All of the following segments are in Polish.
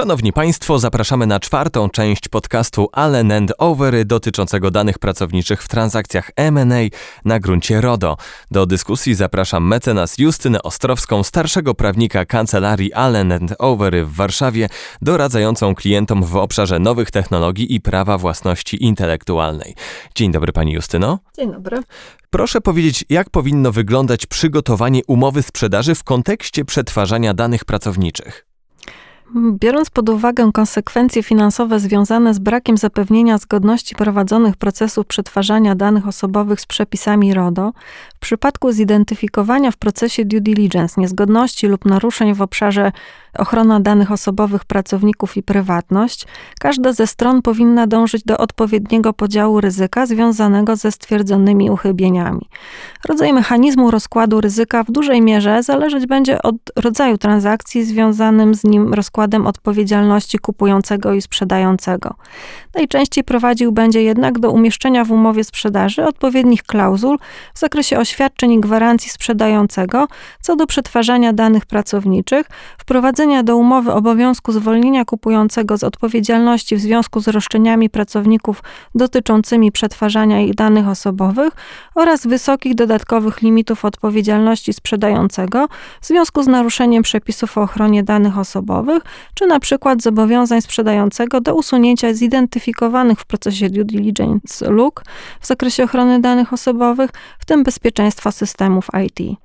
Szanowni Państwo, zapraszamy na czwartą część podcastu Allen and Overy dotyczącego danych pracowniczych w transakcjach M&A na gruncie RODO. Do dyskusji zapraszam mecenas Justynę Ostrowską, starszego prawnika kancelarii Allen and Overy w Warszawie, doradzającą klientom w obszarze nowych technologii i prawa własności intelektualnej. Dzień dobry Pani Justyno. Dzień dobry. Proszę powiedzieć, jak powinno wyglądać przygotowanie umowy sprzedaży w kontekście przetwarzania danych pracowniczych? Biorąc pod uwagę konsekwencje finansowe związane z brakiem zapewnienia zgodności prowadzonych procesów przetwarzania danych osobowych z przepisami RODO, w przypadku zidentyfikowania w procesie due diligence niezgodności lub naruszeń w obszarze ochrona danych osobowych pracowników i prywatność, każda ze stron powinna dążyć do odpowiedniego podziału ryzyka związanego ze stwierdzonymi uchybieniami. Rodzaj mechanizmu rozkładu ryzyka w dużej mierze zależeć będzie od rodzaju transakcji związanym z nim rozkładem odpowiedzialności kupującego i sprzedającego. Najczęściej prowadził będzie jednak do umieszczenia w umowie sprzedaży odpowiednich klauzul w zakresie oświadczeń i gwarancji sprzedającego co do przetwarzania danych pracowniczych, wprowadzenia do umowy obowiązku zwolnienia kupującego z odpowiedzialności w związku z roszczeniami pracowników dotyczącymi przetwarzania ich danych osobowych oraz wysokich dodatkowych limitów odpowiedzialności sprzedającego w związku z naruszeniem przepisów o ochronie danych osobowych, czy na przykład zobowiązań sprzedającego do usunięcia zidentyfikowanych w procesie due diligence luk w zakresie ochrony danych osobowych, w tym bezpieczeństwa systemów IT.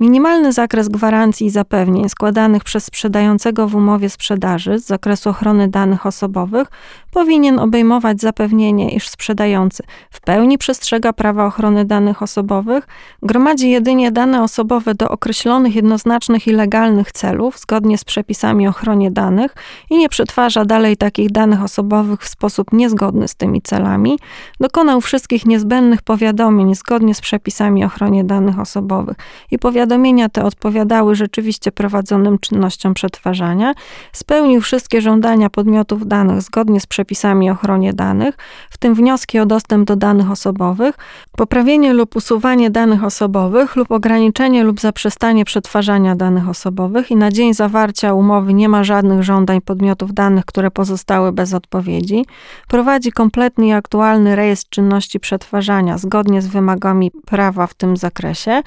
Minimalny zakres gwarancji i zapewnień składanych przez sprzedającego w umowie sprzedaży z zakresu ochrony danych osobowych powinien obejmować zapewnienie, iż sprzedający w pełni przestrzega prawa ochrony danych osobowych, gromadzi jedynie dane osobowe do określonych jednoznacznych i legalnych celów zgodnie z przepisami o ochronie danych i nie przetwarza dalej takich danych osobowych w sposób niezgodny z tymi celami, dokonał wszystkich niezbędnych powiadomień zgodnie z przepisami o ochronie danych osobowych i powiadomień powiadomienia te odpowiadały rzeczywiście prowadzonym czynnościom przetwarzania, spełnił wszystkie żądania podmiotów danych zgodnie z przepisami ochronie danych, w tym wnioski o dostęp do danych osobowych, poprawienie lub usuwanie danych osobowych lub ograniczenie lub zaprzestanie przetwarzania danych osobowych i na dzień zawarcia umowy nie ma żadnych żądań podmiotów danych, które pozostały bez odpowiedzi, prowadzi kompletny i aktualny rejestr czynności przetwarzania zgodnie z wymogami prawa w tym zakresie,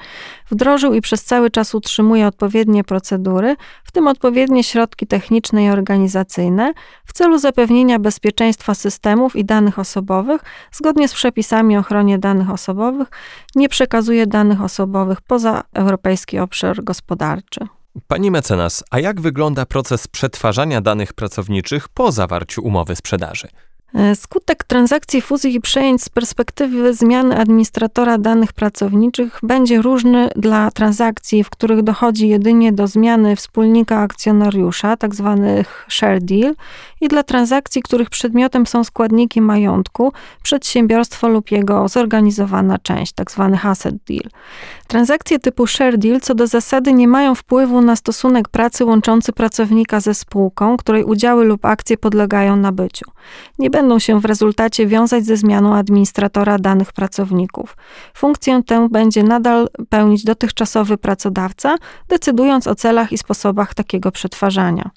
wdrożył i przez cały czas utrzymuje odpowiednie procedury, w tym odpowiednie środki techniczne i organizacyjne, w celu zapewnienia bezpieczeństwa systemów i danych osobowych zgodnie z przepisami o ochronie danych osobowych, nie przekazuje danych osobowych poza europejski obszar gospodarczy. Pani mecenas, a jak wygląda proces przetwarzania danych pracowniczych po zawarciu umowy sprzedaży? E, skutek transakcji fuzji i przejęć z perspektywy zmiany administratora danych pracowniczych będzie różny dla transakcji, w których dochodzi jedynie do zmiany wspólnika akcjonariusza, tzw. Tak share deal, i dla transakcji, których przedmiotem są składniki majątku, przedsiębiorstwo lub jego zorganizowana część, tzw. Tak asset deal. Transakcje typu share deal co do zasady nie mają wpływu na stosunek pracy łączący pracownika ze spółką, której udziały lub akcje podlegają nabyciu. Nie będą się w rezultacie wiązać ze zmianą administratora danych pracowników. Funkcję tę będzie nadal pełnić dotychczasowy pracodawca, decydując o celach i sposobach takiego przetwarzania.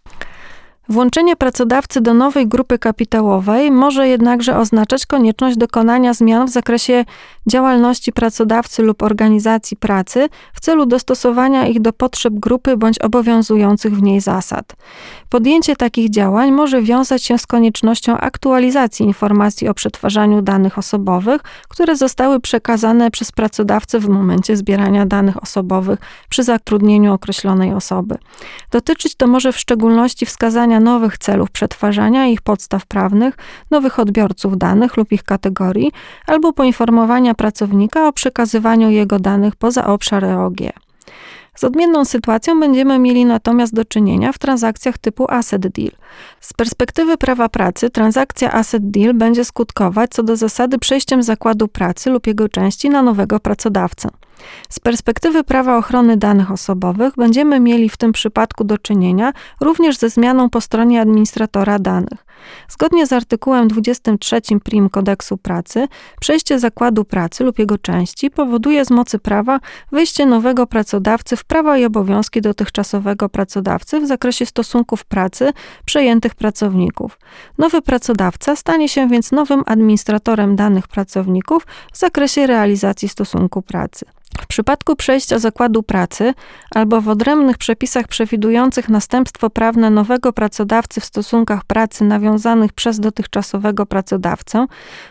Włączenie pracodawcy do nowej grupy kapitałowej może jednakże oznaczać konieczność dokonania zmian w zakresie działalności pracodawcy lub organizacji pracy w celu dostosowania ich do potrzeb grupy bądź obowiązujących w niej zasad. Podjęcie takich działań może wiązać się z koniecznością aktualizacji informacji o przetwarzaniu danych osobowych, które zostały przekazane przez pracodawcę w momencie zbierania danych osobowych przy zatrudnieniu określonej osoby. Dotyczyć to może w szczególności wskazania nowych celów przetwarzania ich podstaw prawnych, nowych odbiorców danych lub ich kategorii, albo poinformowania pracownika o przekazywaniu jego danych poza obszar EOG. Z odmienną sytuacją będziemy mieli natomiast do czynienia w transakcjach typu asset deal. Z perspektywy prawa pracy transakcja asset deal będzie skutkować co do zasady przejściem zakładu pracy lub jego części na nowego pracodawcę. Z perspektywy prawa ochrony danych osobowych będziemy mieli w tym przypadku do czynienia również ze zmianą po stronie administratora danych. Zgodnie z artykułem 23 prim kodeksu pracy, przejście zakładu pracy lub jego części powoduje z mocy prawa wejście nowego pracodawcy w prawa i obowiązki dotychczasowego pracodawcy w zakresie stosunków pracy przejętych pracowników. Nowy pracodawca stanie się więc nowym administratorem danych pracowników w zakresie realizacji stosunku pracy. W przypadku przejścia zakładu pracy albo w odrębnych przepisach przewidujących następstwo prawne nowego pracodawcy w stosunkach pracy nawiązanych przez dotychczasowego pracodawcę,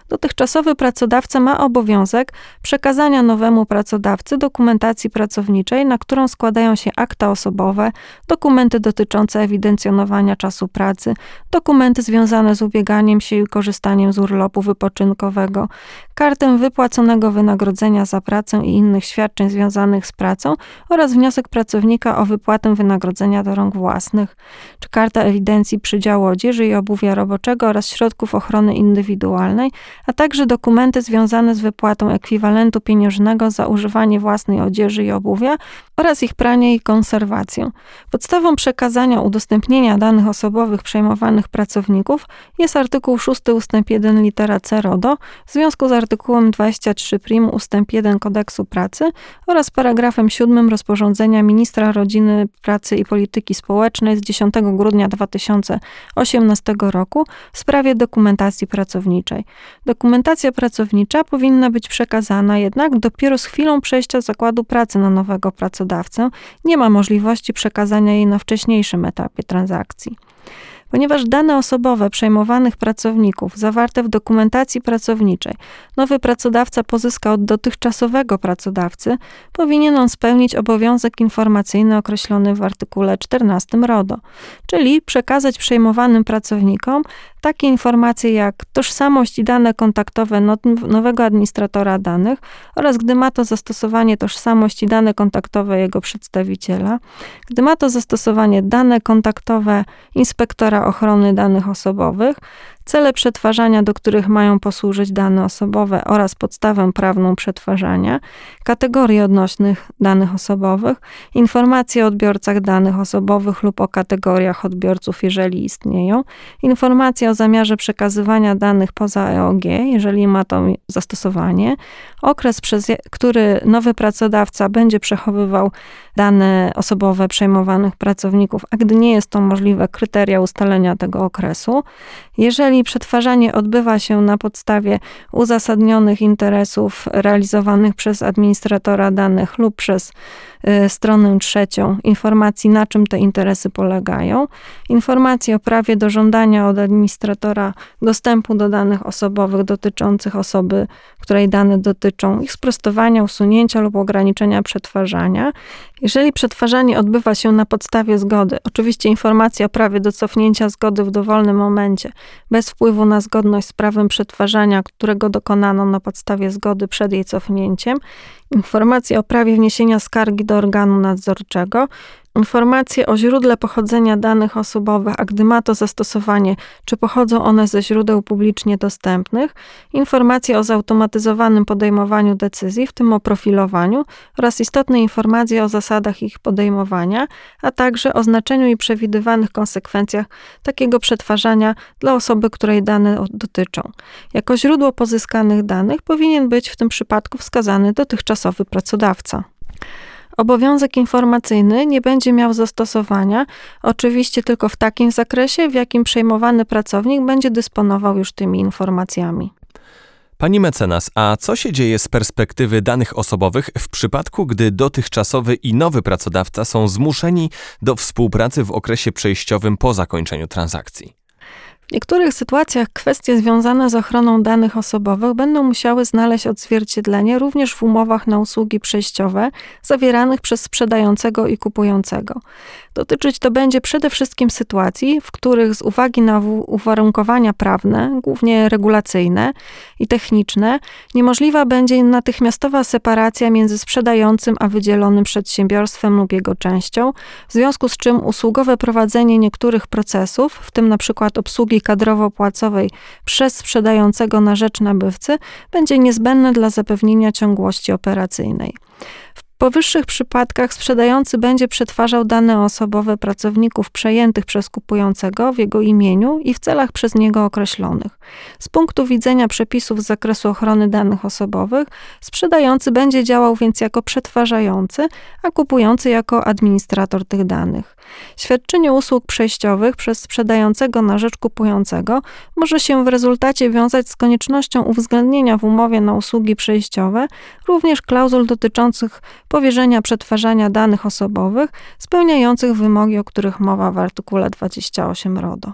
dotychczasowy pracodawca ma obowiązek przekazania nowemu pracodawcy dokumentacji pracowniczej, na którą składają się akta osobowe, dokumenty dotyczące ewidencjonowania czasu pracy, dokumenty związane z ubieganiem się i korzystaniem z urlopu wypoczynkowego, kartę wypłaconego wynagrodzenia za pracę i innych świadczeń związanych z pracą oraz wniosek pracownika o wypłatę wynagrodzenia do rąk własnych, czy karta ewidencji przydziału odzieży i obuwia roboczego oraz środków ochrony indywidualnej, a także dokumenty związane z wypłatą ekwiwalentu pieniężnego za używanie własnej odzieży i obuwia oraz ich pranie i konserwację. Podstawą przekazania udostępnienia danych osobowych przejmowanych pracowników jest artykuł 6 ust. 1 litera C RODO w związku z artykułem 23 prim ust. 1 kodeksu pracy oraz paragrafem 7 rozporządzenia ministra rodziny, pracy i polityki społecznej z 10 grudnia 2018 roku w sprawie dokumentacji pracowniczej. Dokumentacja pracownicza powinna być przekazana jednak dopiero z chwilą przejścia zakładu pracy na nowego pracodawcę. Nie ma możliwości przekazania jej na wcześniejszym etapie transakcji. Ponieważ dane osobowe przejmowanych pracowników zawarte w dokumentacji pracowniczej nowy pracodawca pozyska od dotychczasowego pracodawcy, powinien on spełnić obowiązek informacyjny określony w artykule 14 RODO, czyli przekazać przejmowanym pracownikom takie informacje jak tożsamość i dane kontaktowe nowego administratora danych oraz gdy ma to zastosowanie tożsamość i dane kontaktowe jego przedstawiciela, gdy ma to zastosowanie dane kontaktowe inspektora ochrony danych osobowych, cele przetwarzania, do których mają posłużyć dane osobowe oraz podstawę prawną przetwarzania, kategorie odnośnych danych osobowych, informacje o odbiorcach danych osobowych lub o kategoriach odbiorców, jeżeli istnieją, informacje o zamiarze przekazywania danych poza EOG, jeżeli ma to zastosowanie, okres, przez który nowy pracodawca będzie przechowywał dane osobowe przejmowanych pracowników, a gdy nie jest to możliwe, kryteria ustalenia tego okresu. Jeżeli przetwarzanie odbywa się na podstawie uzasadnionych interesów realizowanych przez administratora danych lub przez y, stronę trzecią, informacji na czym te interesy polegają, informacji o prawie do żądania od administratora dostępu do danych osobowych dotyczących osoby, której dane dotyczą, ich sprostowania, usunięcia lub ograniczenia przetwarzania. Jeżeli przetwarzanie odbywa się na podstawie zgody, oczywiście informacja o prawie do cofnięcia zgody w dowolnym momencie, bez wpływu na zgodność z prawem przetwarzania, którego dokonano na podstawie zgody przed jej cofnięciem, informacja o prawie wniesienia skargi do organu nadzorczego, informacje o źródle pochodzenia danych osobowych, a gdy ma to zastosowanie, czy pochodzą one ze źródeł publicznie dostępnych, informacje o zautomatyzowanym podejmowaniu decyzji, w tym o profilowaniu, oraz istotne informacje o zasadach ich podejmowania, a także o znaczeniu i przewidywanych konsekwencjach takiego przetwarzania dla osoby, której dane dotyczą. Jako źródło pozyskanych danych powinien być w tym przypadku wskazany dotychczasowy pracodawca. Obowiązek informacyjny nie będzie miał zastosowania, oczywiście tylko w takim zakresie, w jakim przejmowany pracownik będzie dysponował już tymi informacjami. Pani mecenas, a co się dzieje z perspektywy danych osobowych w przypadku, gdy dotychczasowy i nowy pracodawca są zmuszeni do współpracy w okresie przejściowym po zakończeniu transakcji? W niektórych sytuacjach kwestie związane z ochroną danych osobowych będą musiały znaleźć odzwierciedlenie również w umowach na usługi przejściowe zawieranych przez sprzedającego i kupującego. Dotyczyć to będzie przede wszystkim sytuacji, w których z uwagi na uwarunkowania prawne, głównie regulacyjne i techniczne, niemożliwa będzie natychmiastowa separacja między sprzedającym a wydzielonym przedsiębiorstwem lub jego częścią, w związku z czym usługowe prowadzenie niektórych procesów, w tym np. obsługi kadrowo-płacowej przez sprzedającego na rzecz nabywcy, będzie niezbędne dla zapewnienia ciągłości operacyjnej. Powyższych przypadkach sprzedający będzie przetwarzał dane osobowe pracowników przejętych przez kupującego w jego imieniu i w celach przez niego określonych. Z punktu widzenia przepisów z zakresu ochrony danych osobowych, sprzedający będzie działał więc jako przetwarzający, a kupujący jako administrator tych danych. Świadczenie usług przejściowych przez sprzedającego na rzecz kupującego może się w rezultacie wiązać z koniecznością uwzględnienia w umowie na usługi przejściowe również klauzul dotyczących powierzenia przetwarzania danych osobowych spełniających wymogi, o których mowa w artykule 28 RODO.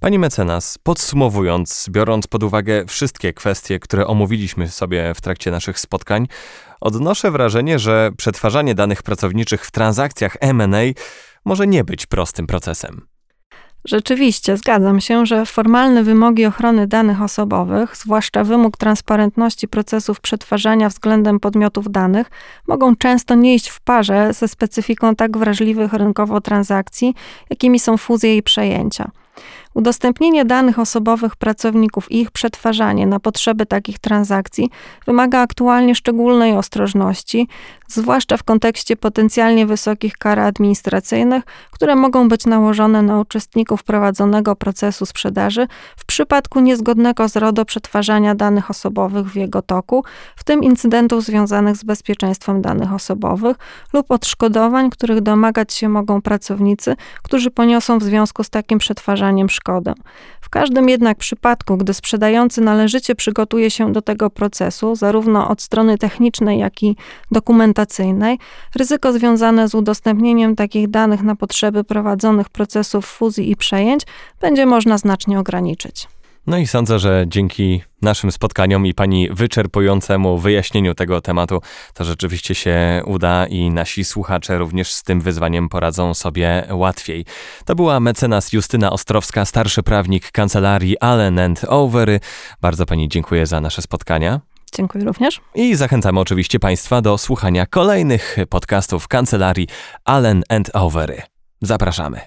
Pani mecenas, podsumowując, biorąc pod uwagę wszystkie kwestie, które omówiliśmy sobie w trakcie naszych spotkań, odnoszę wrażenie, że przetwarzanie danych pracowniczych w transakcjach M&A może nie być prostym procesem. Rzeczywiście, zgadzam się, że formalne wymogi ochrony danych osobowych, zwłaszcza wymóg transparentności procesów przetwarzania względem podmiotów danych, mogą często nie iść w parze ze specyfiką tak wrażliwych rynkowo transakcji, jakimi są fuzje i przejęcia. Udostępnienie danych osobowych pracowników i ich przetwarzanie na potrzeby takich transakcji wymaga aktualnie szczególnej ostrożności, zwłaszcza w kontekście potencjalnie wysokich kar administracyjnych, które mogą być nałożone na uczestników prowadzonego procesu sprzedaży w przypadku niezgodnego z RODO przetwarzania danych osobowych w jego toku, w tym incydentów związanych z bezpieczeństwem danych osobowych lub odszkodowań, których domagać się mogą pracownicy, którzy poniosą w związku z takim przetwarzaniem szkodę. W każdym jednak przypadku, gdy sprzedający należycie przygotuje się do tego procesu, zarówno od strony technicznej, jak i dokumentacyjnej, ryzyko związane z udostępnieniem takich danych na potrzeby prowadzonych procesów fuzji i przejęć będzie można znacznie ograniczyć. No i sądzę, że dzięki naszym spotkaniom i pani wyczerpującemu wyjaśnieniu tego tematu, to rzeczywiście się uda i nasi słuchacze również z tym wyzwaniem poradzą sobie łatwiej. To była mecenas Justyna Ostrowska, starszy prawnik kancelarii Allen Overy. Bardzo pani dziękuję za nasze spotkania. Dziękuję również. I zachęcamy oczywiście Państwa do słuchania kolejnych podcastów kancelarii Allen Overy. Zapraszamy.